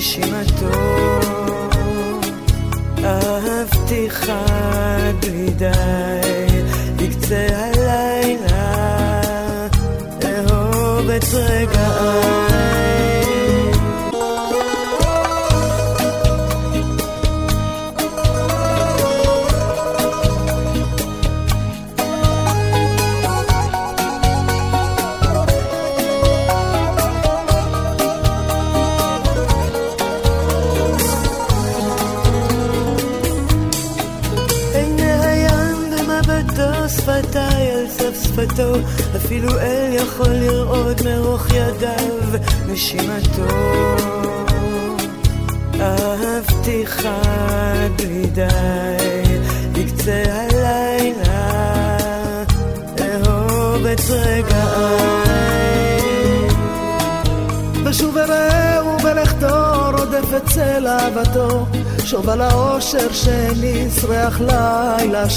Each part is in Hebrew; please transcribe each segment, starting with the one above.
שוב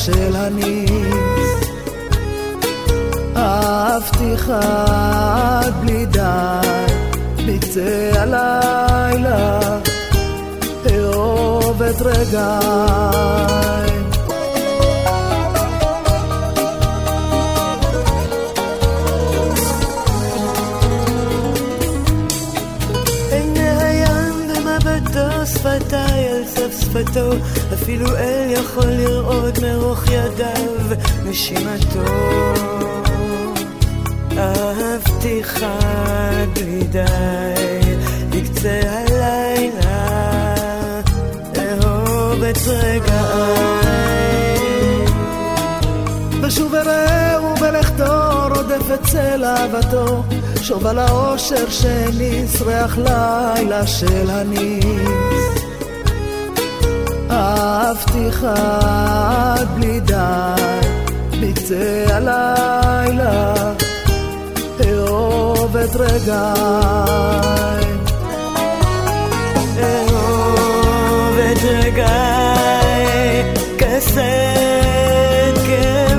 של הניס. אהבתיך עד בלי די בקצה הלילה אהוב את רגעי שפתו, אפילו אל יכול לראות מרוך ידיו נשימתו. אהבתיך בלי די, בקצה הלילה, אהוב את רגעי. ושוב אראהו בלכתו רודף את צל אהבתו, שוב על האושר שניס ריח לילה של הניס. אהבתיך עד בלי די, בקצה הלילה, אהוב את רגעי. אהוב את רגעי, כסת כאבי,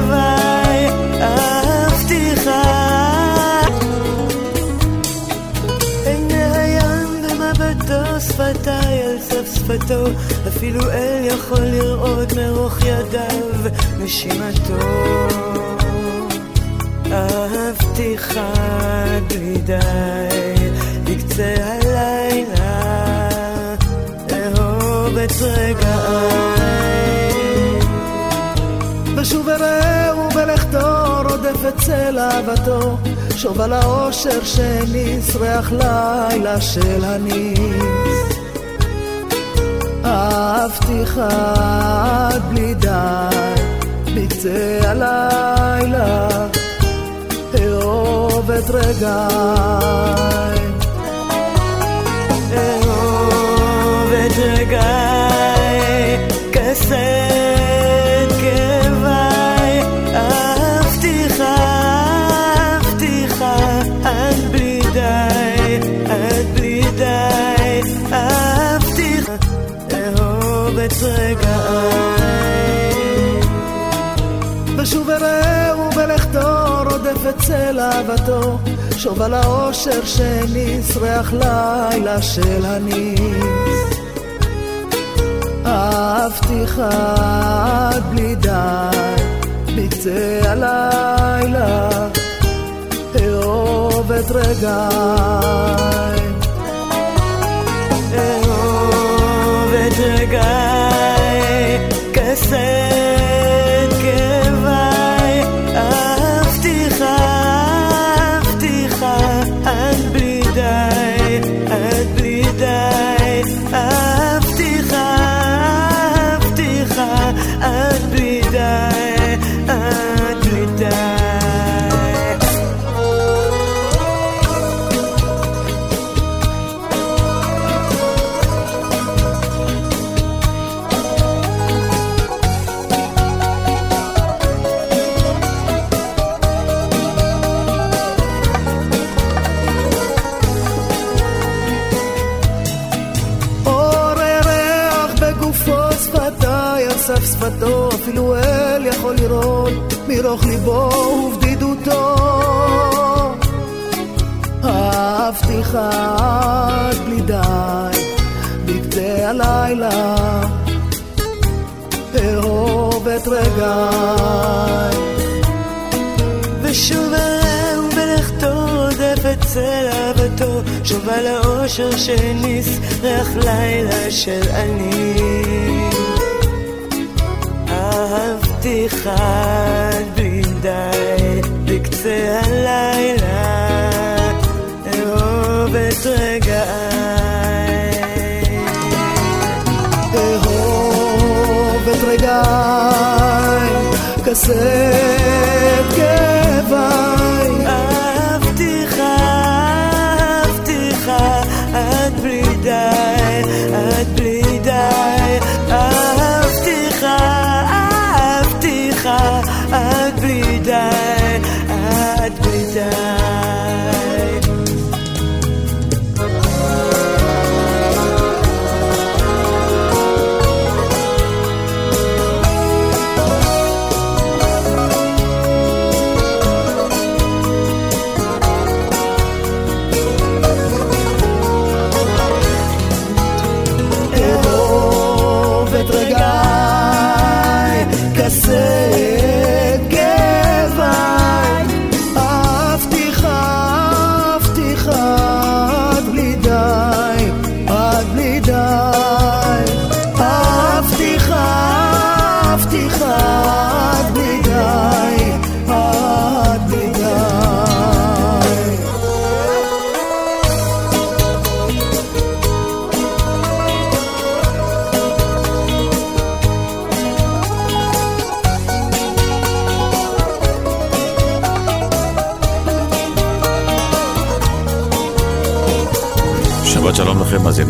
שפתו אפילו אל יכול לראות מרוך ידיו נשימתו. אהבתיך בלי די, בקצה הלילה, אהוב את רגעי. ושוב אראהו בלכתו רודף צל אהבתו, שוב על האושר שניס ריח לילה של הניס. אהבתיך עד בקצה הלילה, אהוב את רגעי. צל אהבתו, שוב על האושר שניס ריח לילה של הניס. אהבתיך עד בלי די, בקצה הלילה, אהוב את רגעי. את רגעי, כסת מרוך ליבו ובדידותו. אהבתיך עד בלי די, בקצה הלילה, אהוב את רגעי. ושוב אראהו בלכתו רודף אצל אהבתו, שוב על האושר שהניס ריח לילה של אני. אהבתיך עד בלי די, בקצה הלילה, אהוב את רגעי. אהוב את רגעי, כסת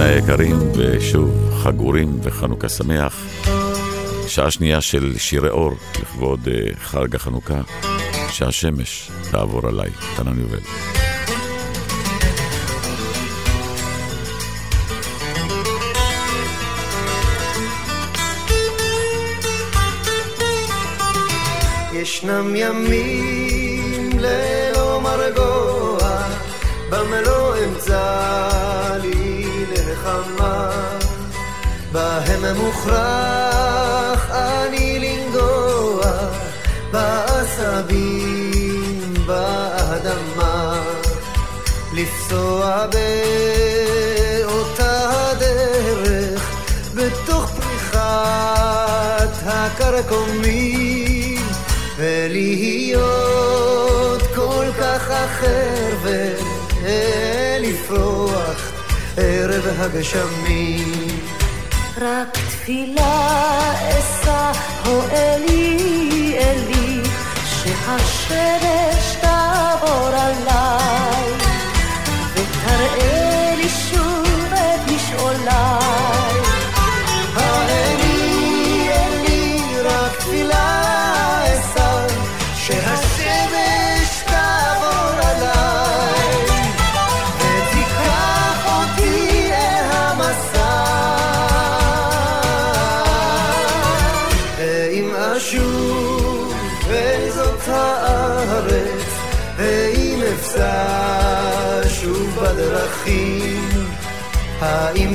היקרים, ושוב חגורים וחנוכה שמח. שעה שנייה של שירי אור לכבוד אה, חג החנוכה, שהשמש תעבור עליי, חנן יובל. ישנם ימים ללא מרגוע, במלוא אמצא לי בהם מוכרח אני לנגוע, בעשבים, באדמה, לפסוע באותה הדרך, בתוך פריחת הקרקומים, ולהיות כל כך אחר ולפרוח ערב הגשמים. רק תפילה אשא, הו אלי אלי, שהשמש תעבור עליי,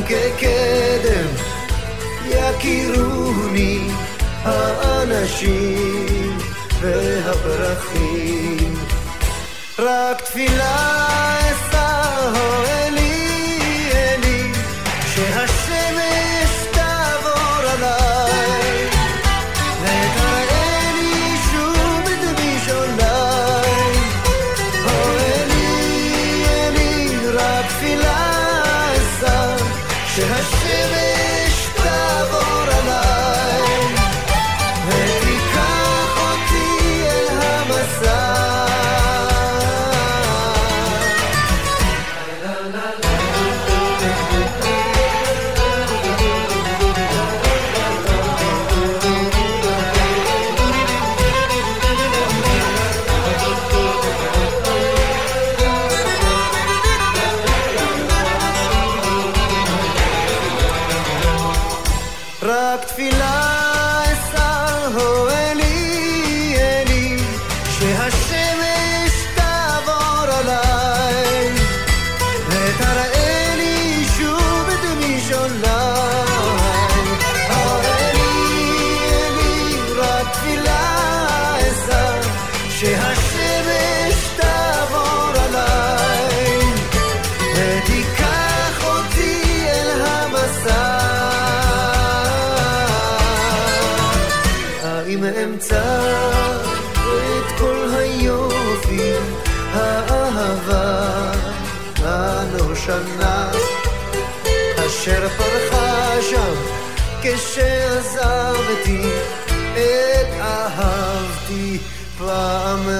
כקדם יכירוני האנשים והפרחים. רק תפילה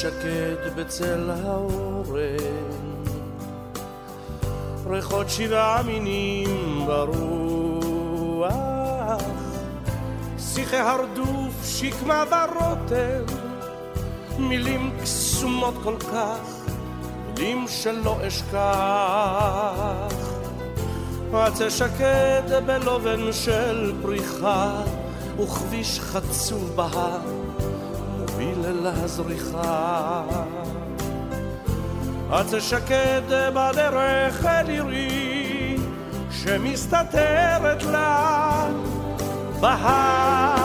שקט בצל האורן, ריחות שבעה מינים ברוח, שיחי הרדוף, שקמה ורוטן, מילים קסומות כל כך, מילים שלא אשכח. עצה שקט בלובן של פריחה, וכביש חצוב בהר. מוביל אל הזריחה. עצה שקד בדרך אל עירי, שמסתתרת לה בהר.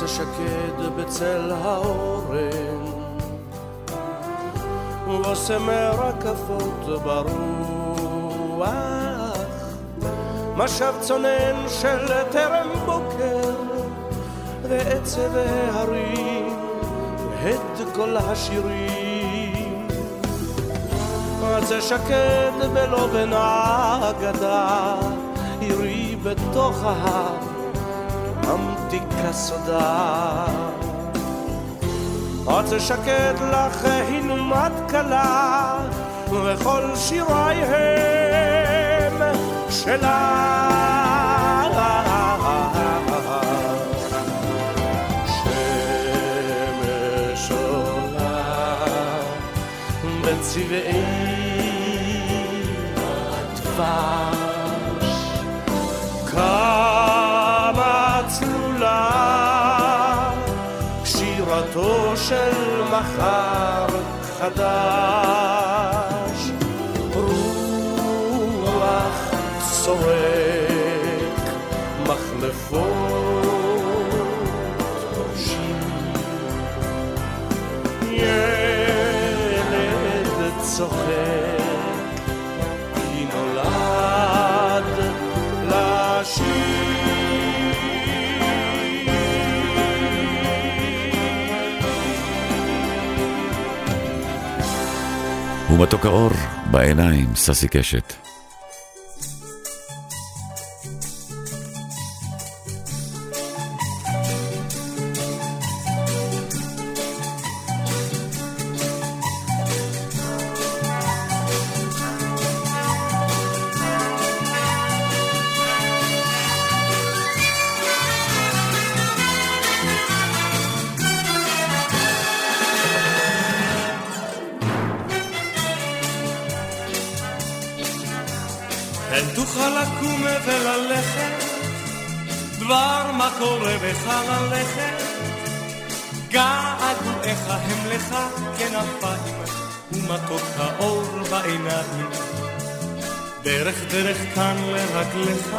רץ השקד בצל האורן, ועושה רקפות ברוח, משב צונן של טרם בוקר, ועצב ההרים, הד כל השירים. רץ השקד בלובן האגדה, עירי בתוך ההר. ממתיקה סודה. רוצה שקט לך הנומת כלה, וכל שיריי הם שלה. מחר חדש, רוח צורק, ומתוק האור בעיניים, ססי קשת. וללכת, דבר מה קורה בך ללכת, געגועיך הם לך כן כנפיים, ומטות האור בעיניים. דרך דרך כאן לרגליך,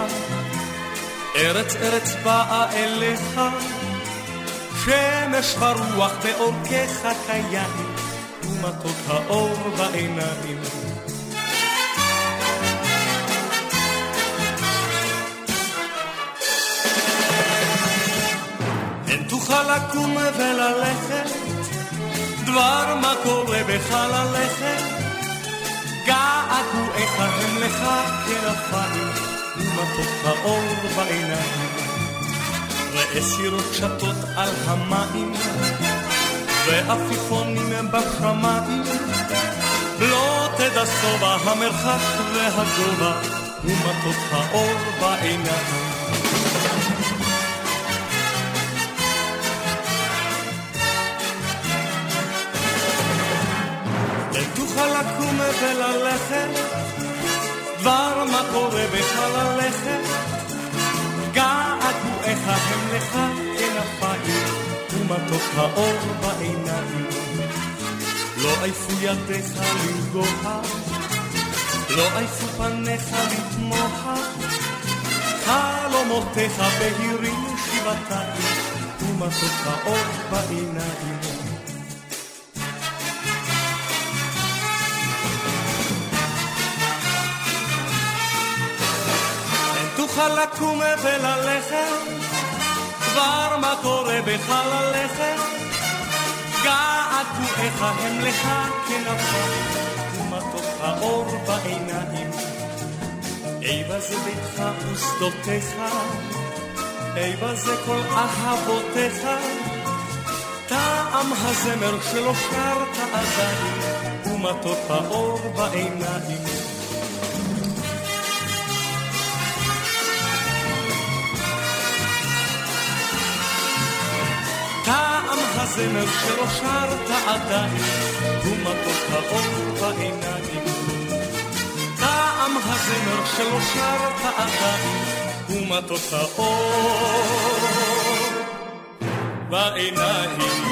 ארץ ארץ באה אליך, שמש ורוח בעורקיך קיים, ומטות האור בעיניים. לקום וללכת, דבר מה קורה בחלליכם, געגועיך הם לך כנפיים, ומטות האור בעיניים. ראה סירות שטות על המים, ועפיפונים בשמיים. לא תדע שובע המרחק והגובה, ומטות האור בעיניים. לקום וללכת, דבר מה קורה בחלליכם. געגועיך הם לך כנפיים, ומטות האור בעיניים. לא עייפו ידיך לנגוע, לא עייפו פניך לתמוך, חלומותיך בהירים שבעתיים, ומטות האור בעיניים. תוכל לקום וללכת, דבר מה קורה בחלליכם. געגועיך הם לך כנפיים, ומטות האור בעיניים. איבה זה ביתך ושדותיך, איבה זה כל אהבותיך. טעם הזמר שלא שרת עדיין, ומטות האור בעיניים. הזמר שלא שרת עדיין, הוא מתוק האור בעיניים. טעם הזמר שלא שרת עדיין, הוא מתוק האור בעיניים.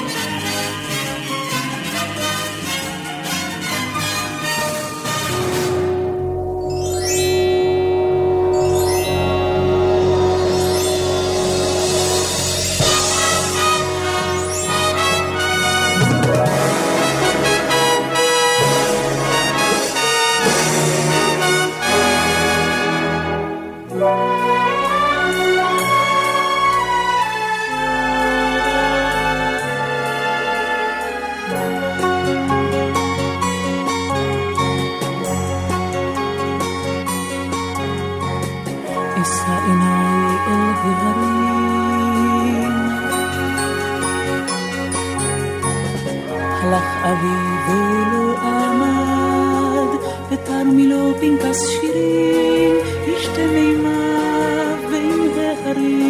פנקס שירים, ישתה מימיו בין ההרים,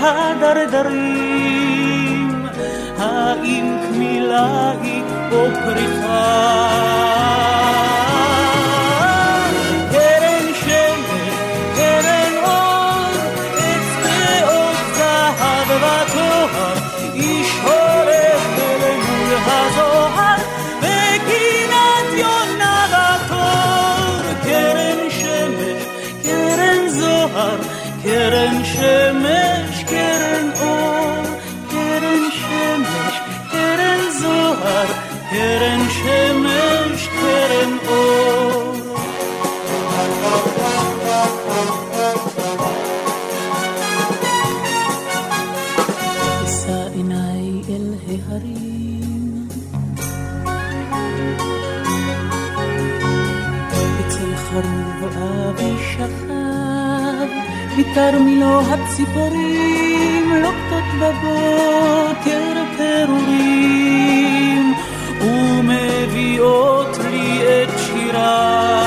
הדרדרים. האם קמילה היא או פריחה? חרוב אבי שכב, מתרמילו הציפורים לוקטות בבוקר פירורים, ומביאות לי את שיריו.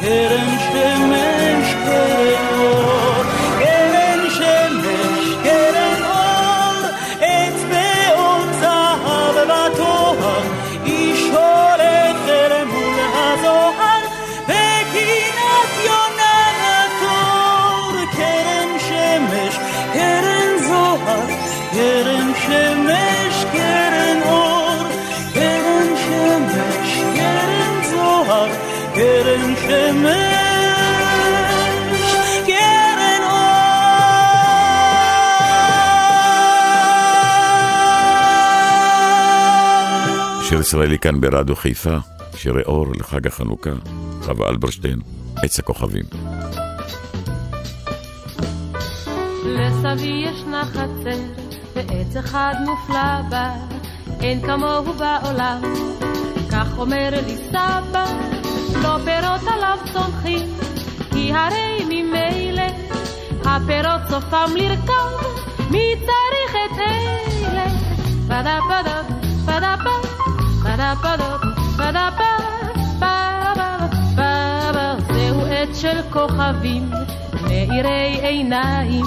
Kerem Şemeş Kerem ישראלי כאן ברדיו חיפה, שירי אור לחג החנוכה, חווה אלברשטיין, עץ הכוכבים. לסבי ישנה חצר, ועץ אחד מופלא בה, אין כמוהו בעולם. כך אומר לי סבא, לא פירות עליו צומחים, כי הרי ממילא הפירות סופם לרכב, מי צריך את אלה? פדה פדה פדה פדה זהו עץ של כוכבים, מאירי עיניים,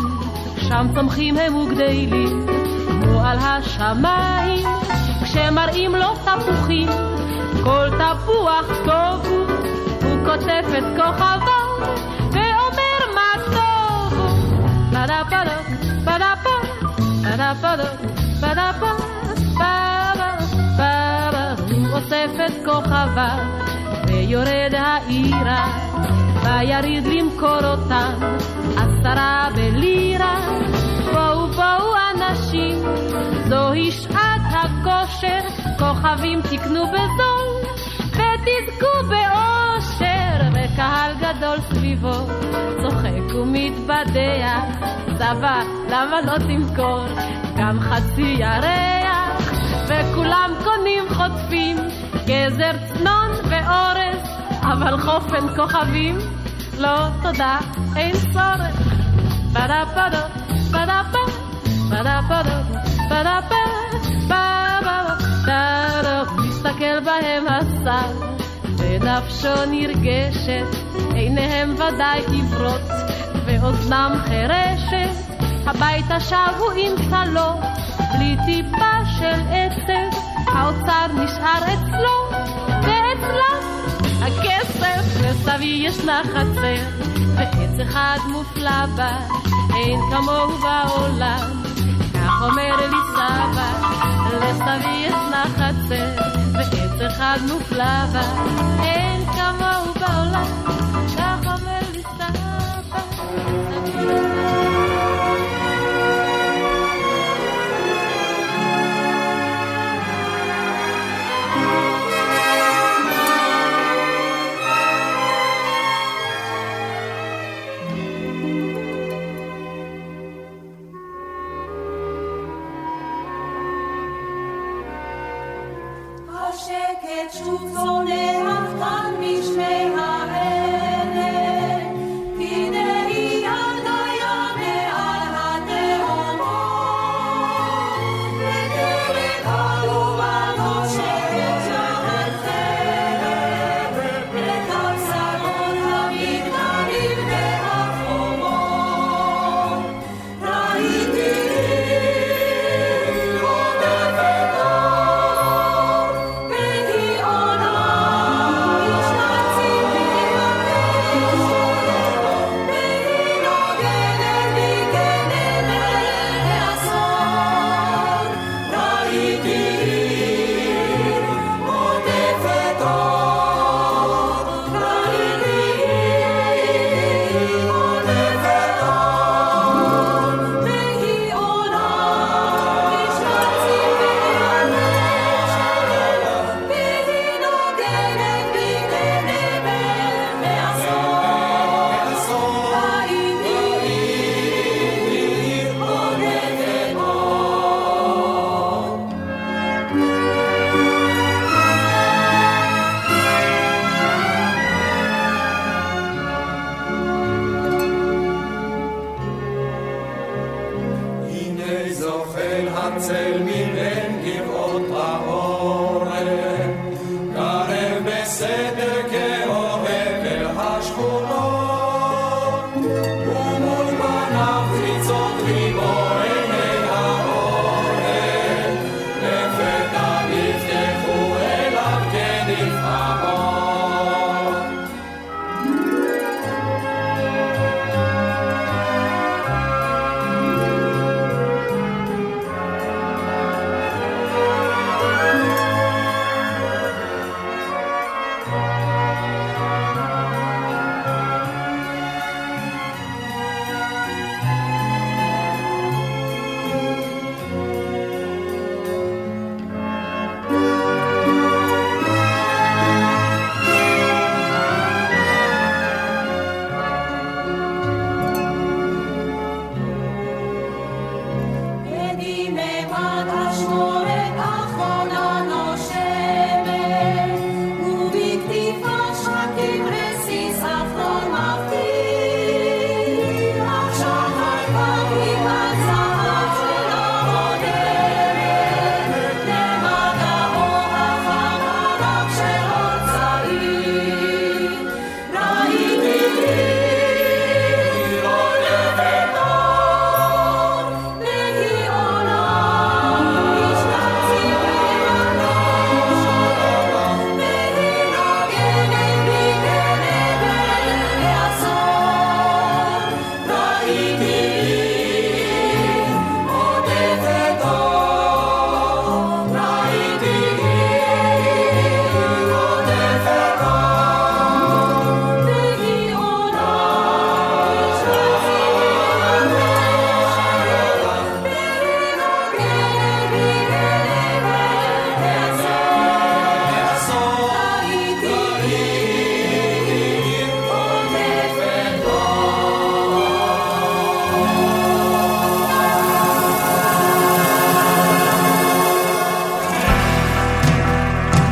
שם צומחים הם וגדלים, כמו על השמיים, כשמראים לו תפוחים, כל תפוח טוב הוא, הוא כותב את כוכביו, ואומר מה טוב הוא. את כוכביו, ויורד העירה, ויריד למכור אותם, עשרה בלירה. בואו בואו אנשים, זוהי שעת הכושר, כוכבים תקנו בזול, ותזכו באושר, וקהל גדול סביבו, צוחק ומתבדח, סבא, למה לא תמכור גם חצי ירח? וכולם קונים חוטפים, גזר, צנון ואורז, אבל חופן כוכבים, לא תודה, אין צורך. בדה בדה, בדה בדה, בדה בדה, בדה בדה, מסתכל בהם השר, ונפשו נרגשת, עיניהם ודאי עיוורות, ואוזנם חירשת, הביתה שבו עם צלו, בלי טיפה של עצב. האוצר נשאר אצלו, ואצלם הכסף, לסבי ישנה חצר, ועץ אחד מופלא בה, אין כמוהו בעולם. כך אומר לי סבא, לסבי ישנה חצר, ועץ אחד מופלא בה, אין כמוהו בעולם. כך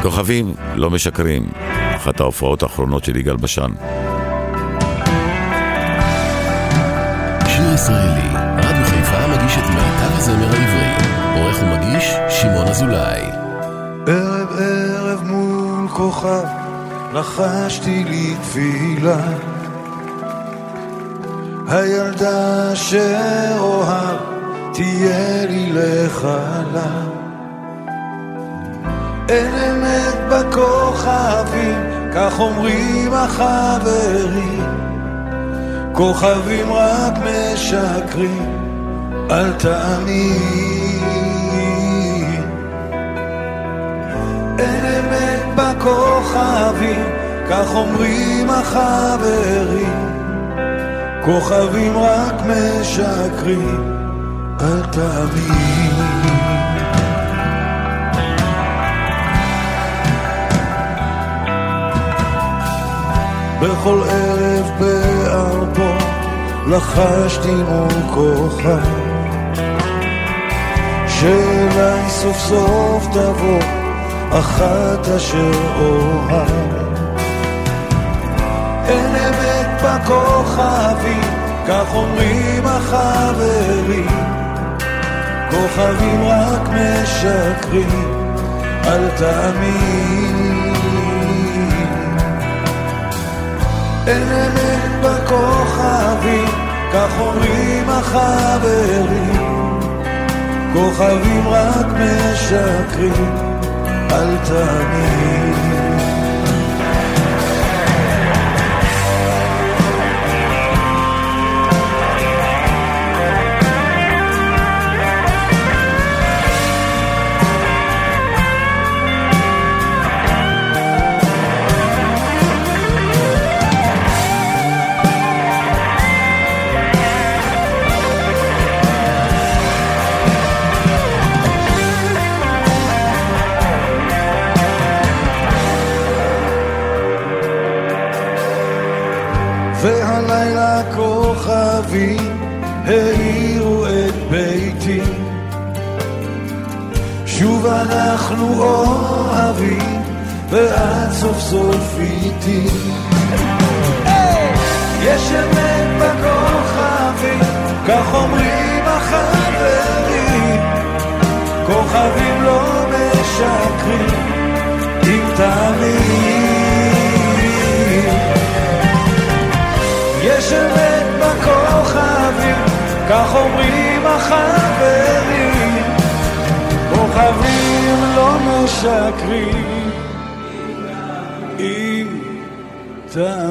כוכבים לא משקרים, אחת ההופעות האחרונות של יגאל בשן. שיר ישראלי, רדיו חיפה מגיש את מיטב הזמר העברי. עורך ומגיש, שמעון אזולאי. ערב ערב מול כוכב, לחשתי לי תפילה. הילדה שאוהב, תהיה לי לחלל. אין אמת בכוכבים, כך אומרים החברים. כוכבים רק משקרים, אל תאמין. אין אמת בכוכבים, כך אומרים החברים. כוכבים רק משקרים, אל תאמין. בכל ערב בארבו לחשתי מול כוכב. שאליי סוף סוף תבוא אחת אשר אוהב. אין אמת בכוכבים, כך אומרים החברים. כוכבים רק משקרים, אל תאמין אין אמת בכוכבים, כך אומרים החברים. כוכבים רק משקרים, אל תאמין. משקרים, אם תאמין.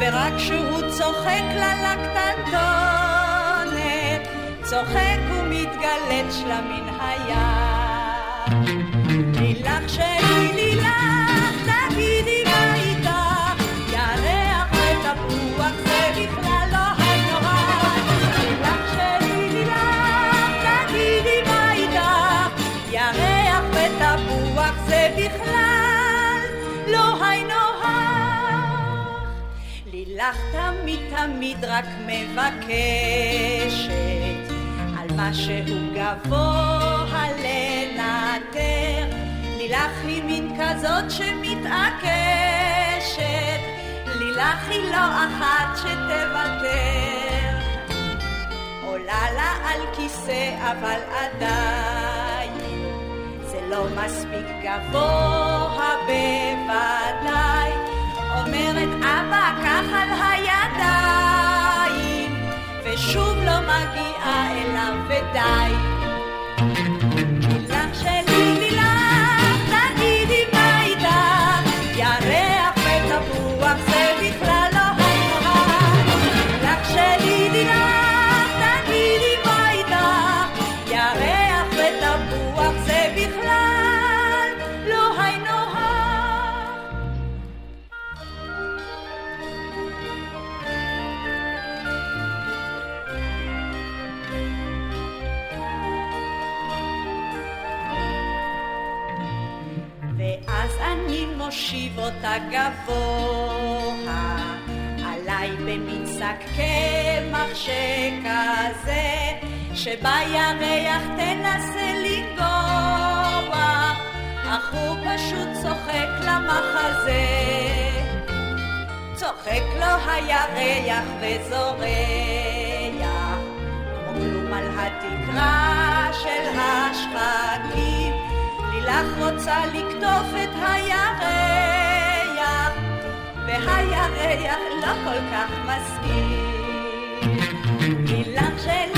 ורק כשהוא צוחק לה לקטנטונת, צוחק ומתגלת שלה מן היד. לילך שלי תמיד רק מבקשת משהו גבוה לנטר, לילך היא מין כזאת שמתעקשת, לילך היא לא אחת שתוותר. עולה לה על כיסא אבל עדיין זה לא מספיק גבוה בוודאי, אומרת אבא קח על הידיים ושוב לא מגיעה אליו ודי. מושיב אותה גבוה, עליי במין שק קמח שכזה, שבירח תנסה לנגוע, אך הוא פשוט צוחק למחזה. צוחק לו הירח וזורח, כמו כלום על התקרה של השחקים. לילך רוצה לקטוף את הירח, והירח לא כל כך מסכים. לילך שלי,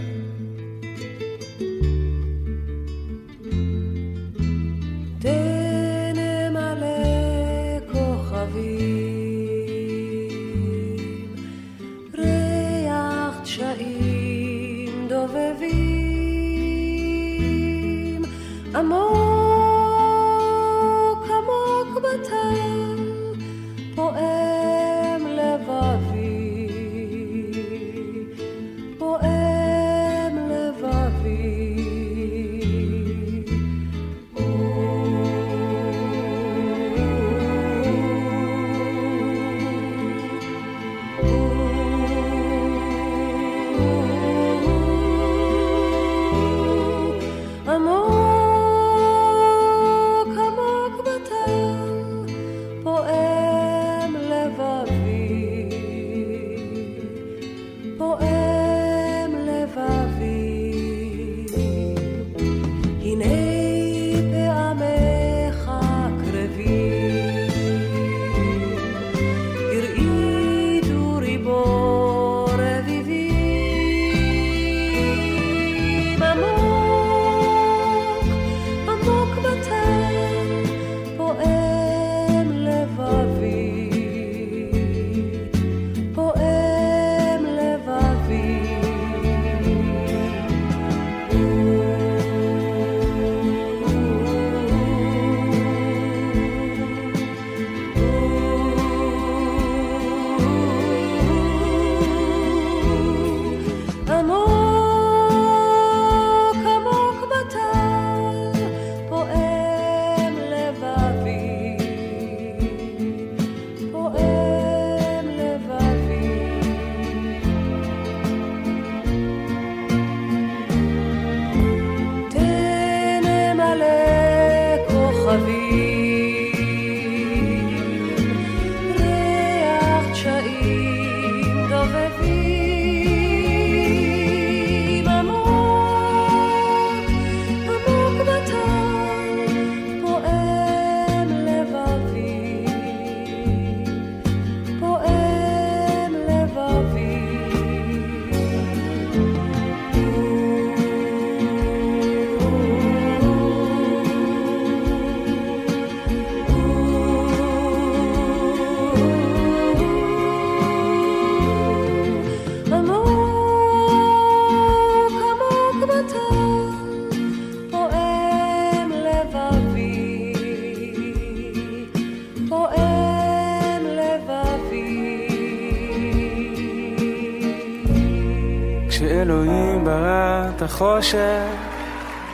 כשאלוהים ברא את החושך,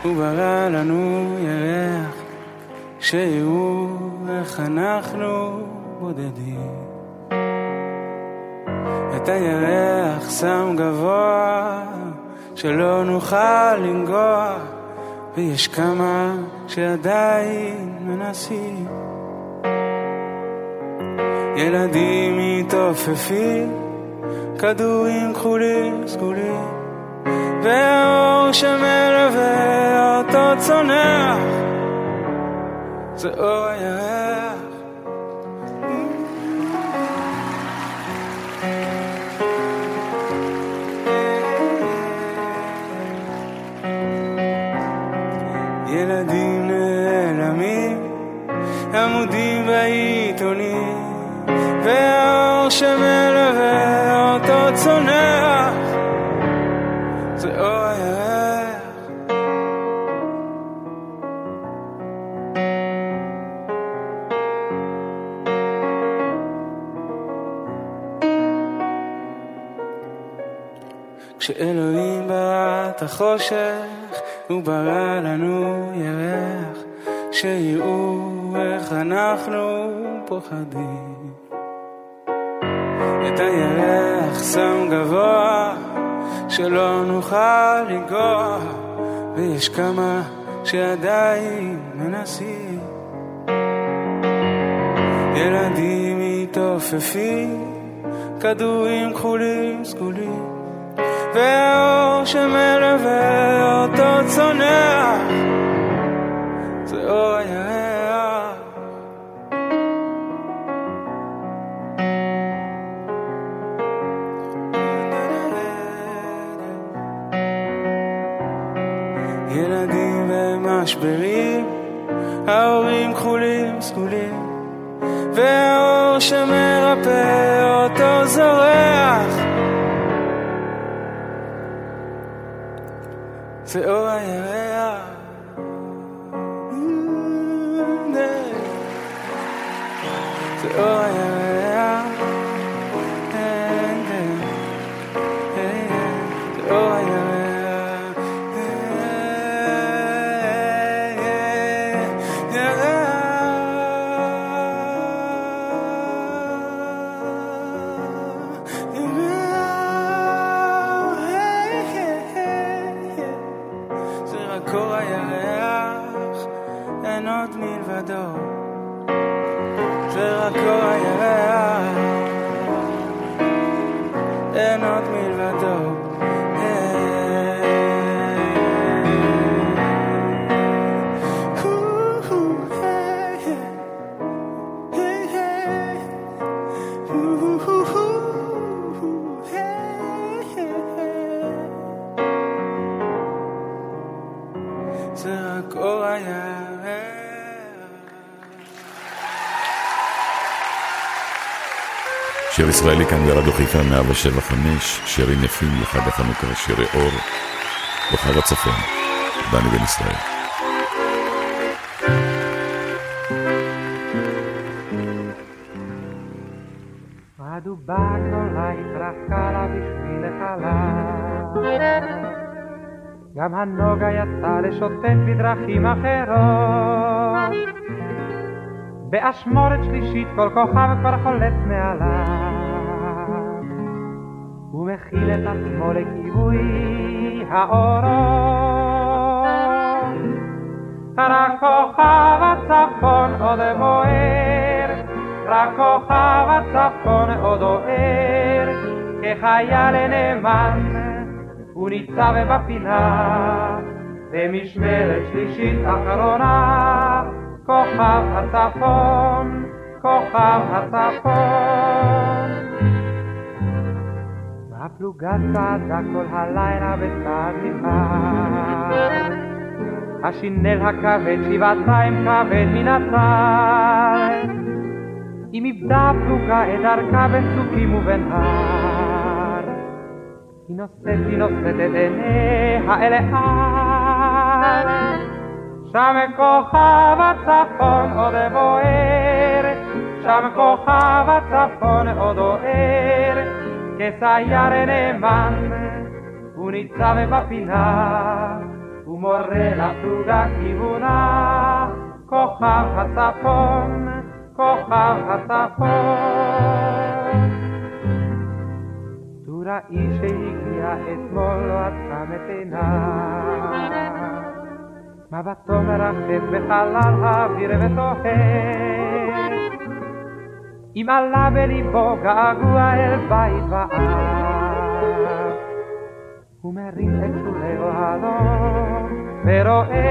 הוא ברא לנו ירח, שיראו איך אנחנו בודדים. את הירח שם גבוה שלא נוכל לנגוע, ויש כמה שעדיין מנסים. ילדים מתעופפים, כדורים כחולים סגולים, והאור שמלווה אותו צונח, זה אור הירח. והאור שמלווה אותו צונח, זה אור הירח. כשאלוהים ברא את החושך, הוא ברא לנו ירח, שיראו איך אנחנו פוחדים. את הירח שם גבוה, שלא נוכל לנגוע, ויש כמה שעדיין מנסים. ילדים מתעופפים, כדורים כחולים סגולים, והאור שמלווה אותו צונח, זה אור הירח. סגולים, והאור שמרפא אותו זורח. זה אור הירח. ישראלי כאן ברדיו חיפה 175, שירים יפים לחג החנוכה, שירי אור, כוכב הצפון, דני בן ישראל. גם הנוגה יצא לשוטט בדרכים אחרות. באשמורת שלישית כל כוכב כבר חולץ מעליו. הוא מכיל את עצמו לכיבוי האורות. רק כוכב הצפון עוד בוער, רק כוכב הצפון עוד אוהר, כחייל נאמן הוא ניצב בפינה, במשמרת שלישית אחרונה, כוכב הצפון, כוכב הצפון. הפלוגה צעדה כל הלילה בצעד נבחר, השינל הכבד שבעתיים כבד מן הצד. אם איבדה הפלוגה את דרכה בין צוקים ובין הר, היא נושאת, היא נושאת את עיניה אל ההר. שם כוכב הצפון עוד בוער, שם כוכב הצפון עוד אוהר, כסייר נאמן הוא ניצב בפינה, הוא מורה לפלוגה כיוונה, כוכב הצפון, כוכב הצפון. טוראי שהגיע אתמול לא עצם את עיניו, מבטו מרחף בחלל האוויר ותוהה, ima labeli boga gua el baiba Ume rinde txule oado, pero e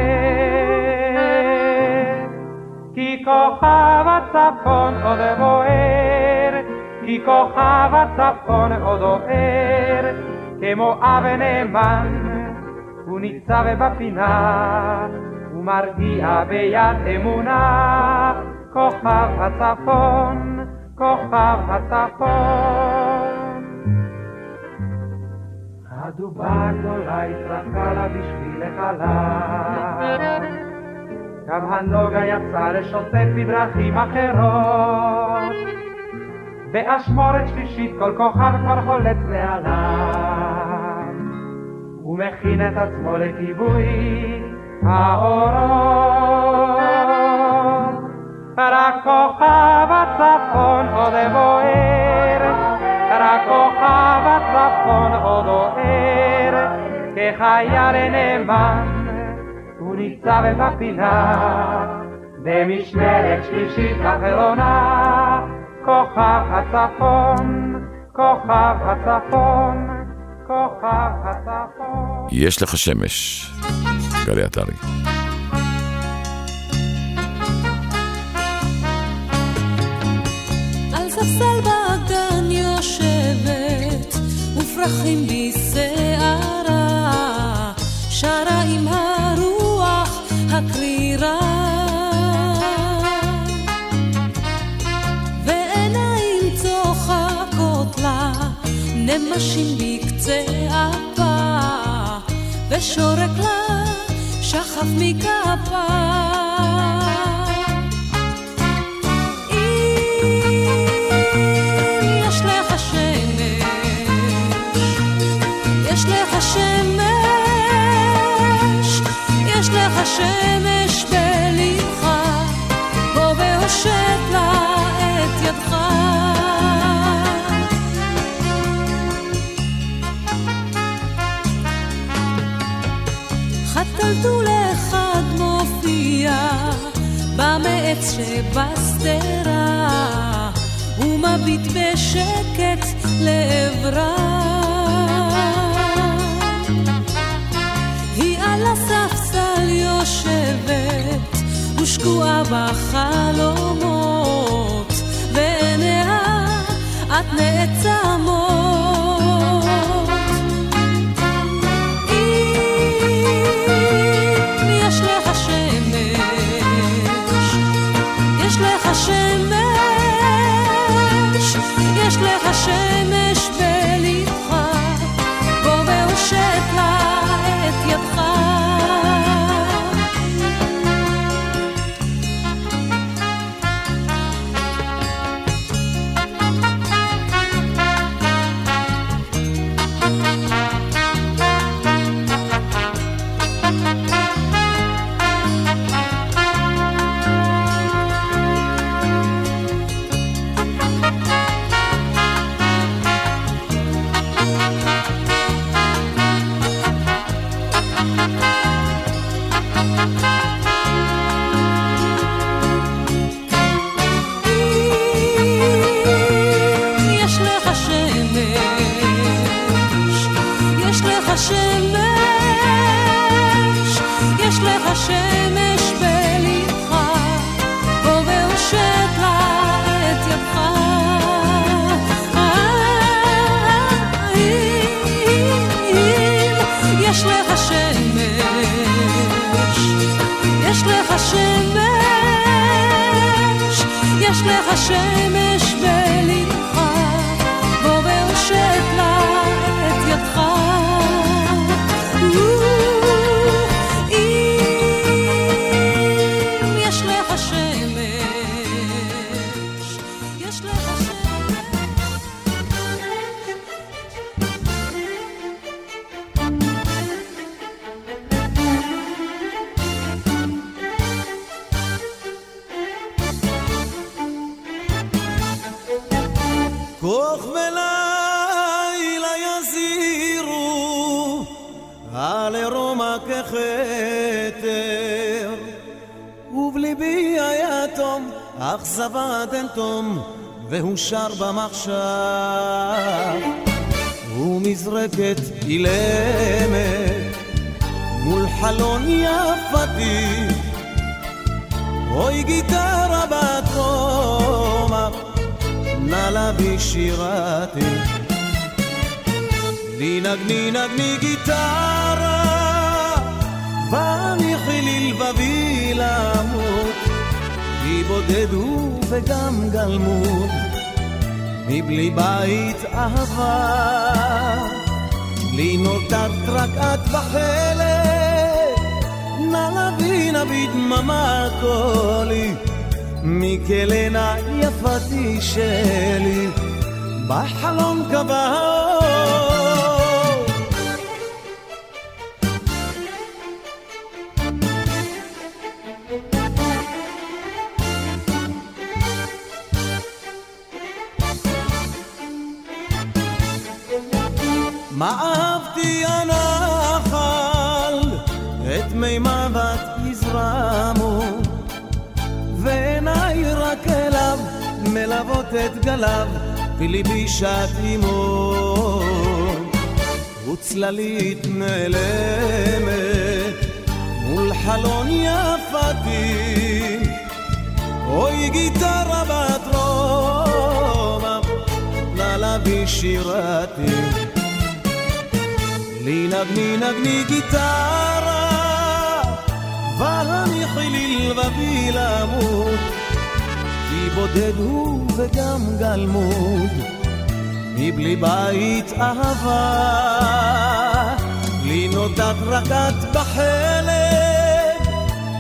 Kiko jaba zapon odebo er Kiko jaba zapon odo er Kemo abene man, unitzabe bapina Umargia beian emuna, kojaba zapon כוכב הצפון. הדובה הגדולה התרחקה לה בשביל החלל. גם הנוגה יצא לשוטט בדרכים אחרות. באשמורת שלישית כל כוכב כבר חולץ מעליו. הוא מכין את עצמו לכיבוי האורות. רק כוכב הצפון עוד בוער, רק כוכב הצפון עוד אוהר, כחייל נאמן הוא ניצב בפינה, במשמרת שלישית אחרונה, כוכב הצפון, כוכב הצפון, כוכב הצפון. יש לך שמש, גלי עטרי. ספסל בגן יושבת, ופרחים בשערה, שרה עם הרוח הקרירה. ועיניים צוחקות לה, נמשים בקצה אפה, ושורק לה שחף מכפה. השמש בלבך, בוא והושט לה את ידך. חתלתול אחד מופיע במעץ שבשדרה, ומביט בשקט לעברה. יושבת ושקועה בחלומות, ועיניה את נעצמות. שר במחשב. ומזרקת אילמת מול חלון יפתי, אוי גיטרה בת רומא, נא להביא שירתי. לי נגני נגני גיטרה, והניחי לי לבבי למות, כי בודד וגם גלמוד, מבלי בית אהבה. לי נותרת רק את וחלק, נא נביא נביא דממה קולי, מכלנה יפתי שלי, בחלום קבעה את גליו, וליבי שט עמו. וצללית נעלמת מול חלון יפתי, אוי גיטרה בת רומא, נא להביא שירתי. לי נגני נגני גיטרה, והניחי לי לבבי למות, בודד הוא וגם גלמוד, מבלי בית אהבה, לי נודעת רק את בחלק,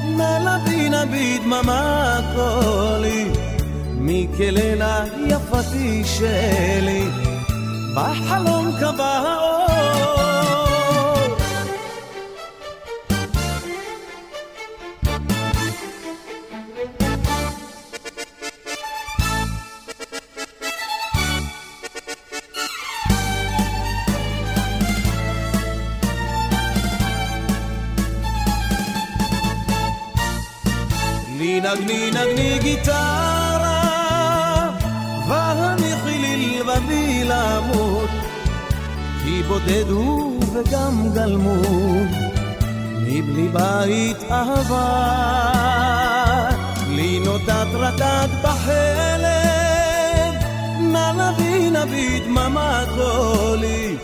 נלבי נביא דממה קולי, מכלילה יפתי שלי, בחלום קבע האור. נגני גיטרה, והניחי לי לבבי למות, כי בודד הוא וגם גלמוד, מבלי בית אהבה, לי נודעת רקד בחלב, נא נביא נביא דממה קולי,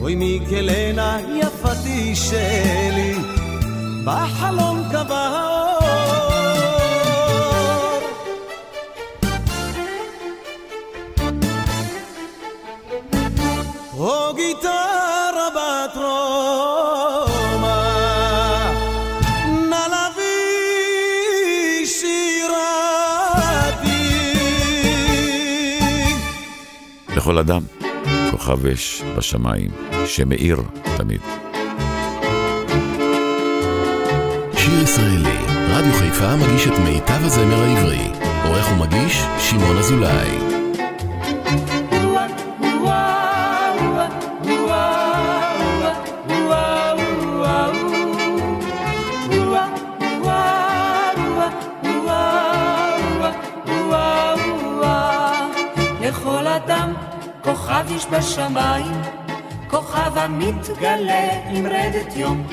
אוי מכלנה יפתי שלי, בחלום קבע לכל אדם, כוכב אש בשמיים, שמאיר תמיד. שיר ישראלי, רדיו חיפה מגיש את מיטב הזמר העברי. עורך ומגיש, שמעון אזולאי. איש בשמיים, כוכב המתגלה עם רדת יום.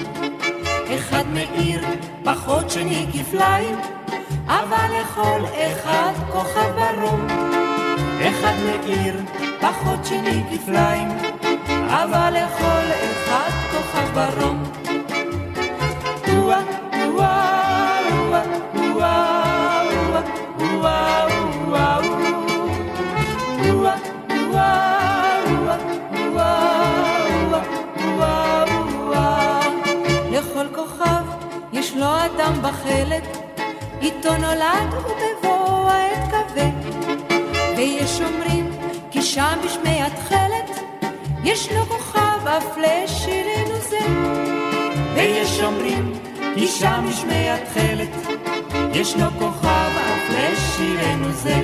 אחד מאיר, פחות שני כפליים, אבל לכל אחד כוכב ברום. אחד מאיר, פחות שני כפליים, אבל לכל אחד כוכב ברום. בחלק, איתו נולד ובבוא העת כבד. ויש אומרים כי שם בשמי התכלת, ישנו כוכב אף לשירנו זה. ויש אומרים כי שם בשמי התכלת, ישנו כוכב אף לשירנו זה.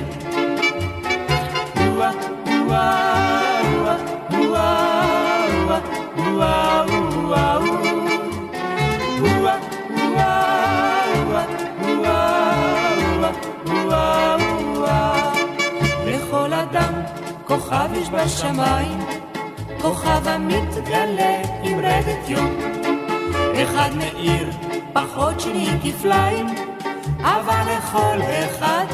וואו וואו כוכב יש בשמיים, כוכב המתגלה עם רדת יום. אחד מאיר, פחות שני כפליים, אבל לכל אחד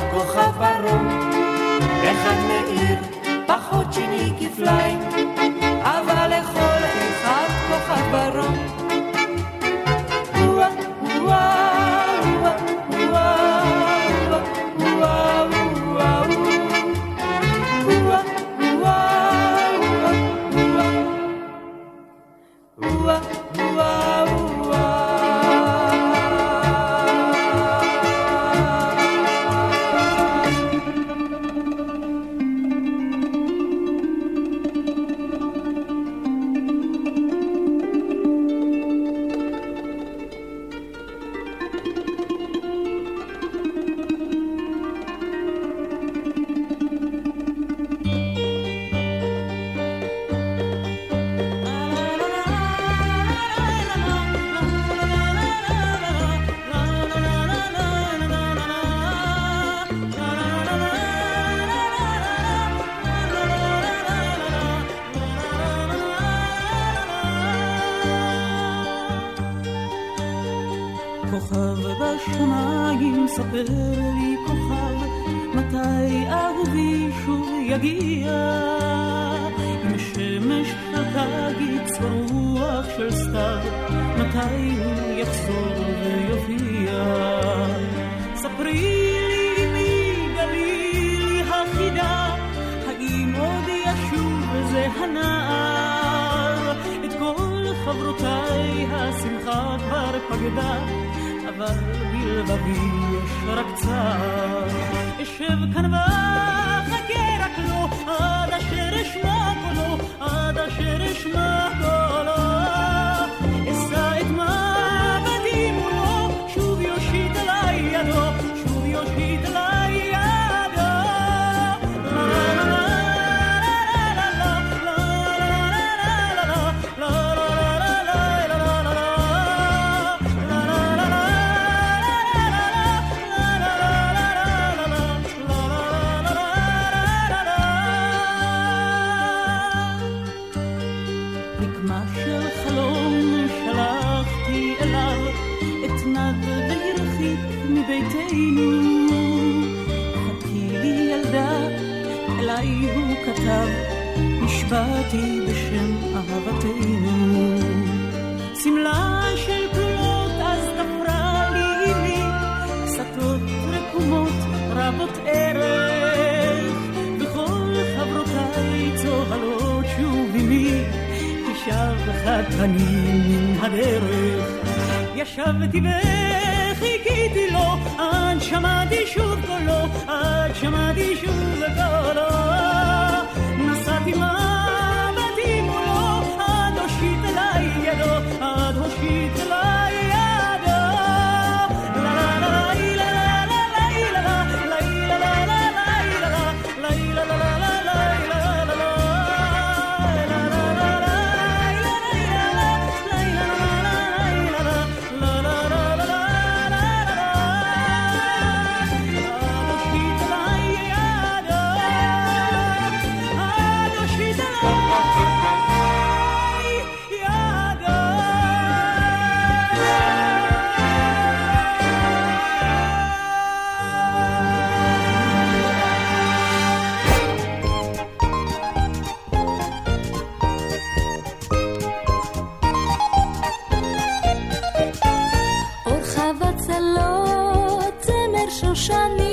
山林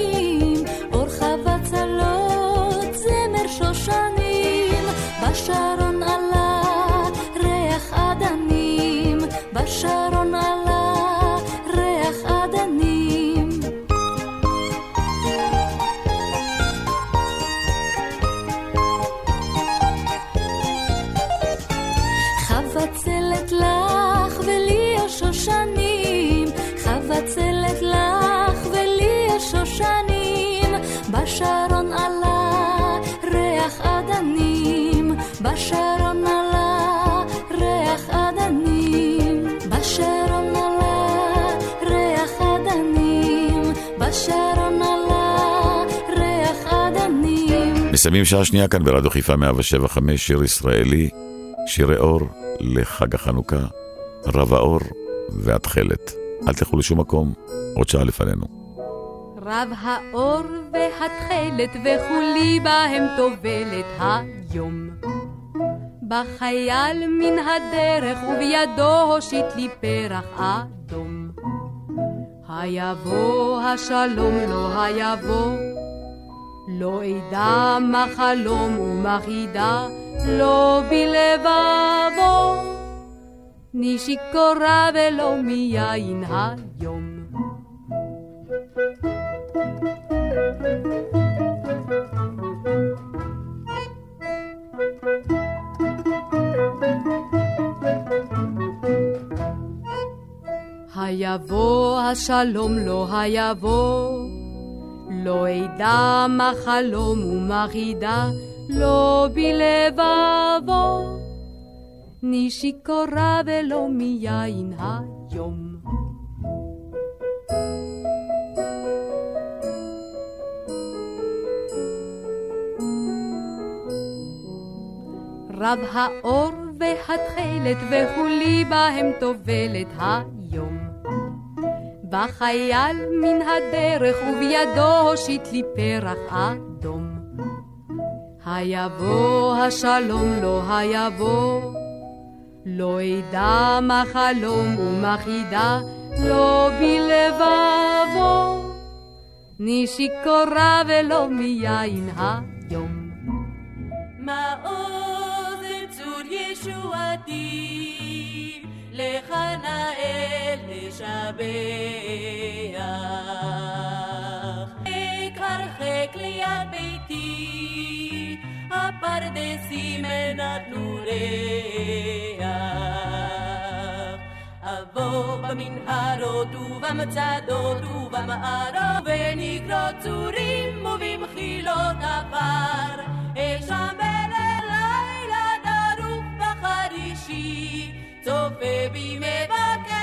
מסיימים שעה שנייה כאן ברדיו חיפה 175, שיר ישראלי, שירי אור לחג החנוכה, רב האור והתכלת. אל תלכו לשום מקום, עוד שעה לפנינו. רב האור והתכלת וכולי בהם טובלת היום. בחייל מן הדרך ובידו הושיט לי פרח אדום. היבוא השלום לא היבוא, לא אדע מה חלום ומה חידה, לא בלבבו. ני שיכורה ולא מיין היום. היבוא השלום לא היבוא, לא אדע מה חלום ומה חידה, לא בלבבו. ני שיכורה ולא מיין היום. רב האור והתכלת וכולי בהם טובלת היום. בחייל מן הדרך ובידו הושיט לי פרח אדום. היבוא השלום לא היבוא, לא אדע מה חלום ומה חידה, לא בלבבו. ני שיכורה ולא מיין היום. לשבח. הרחק ליד ביתי, הפרדסים נתנו ריח. אבוא במנהרות ובמצדות ובמערות, ונקרות צורים ובמחילות עפר, אשם בלילה דרוך בחרישי, צופה בי מבקש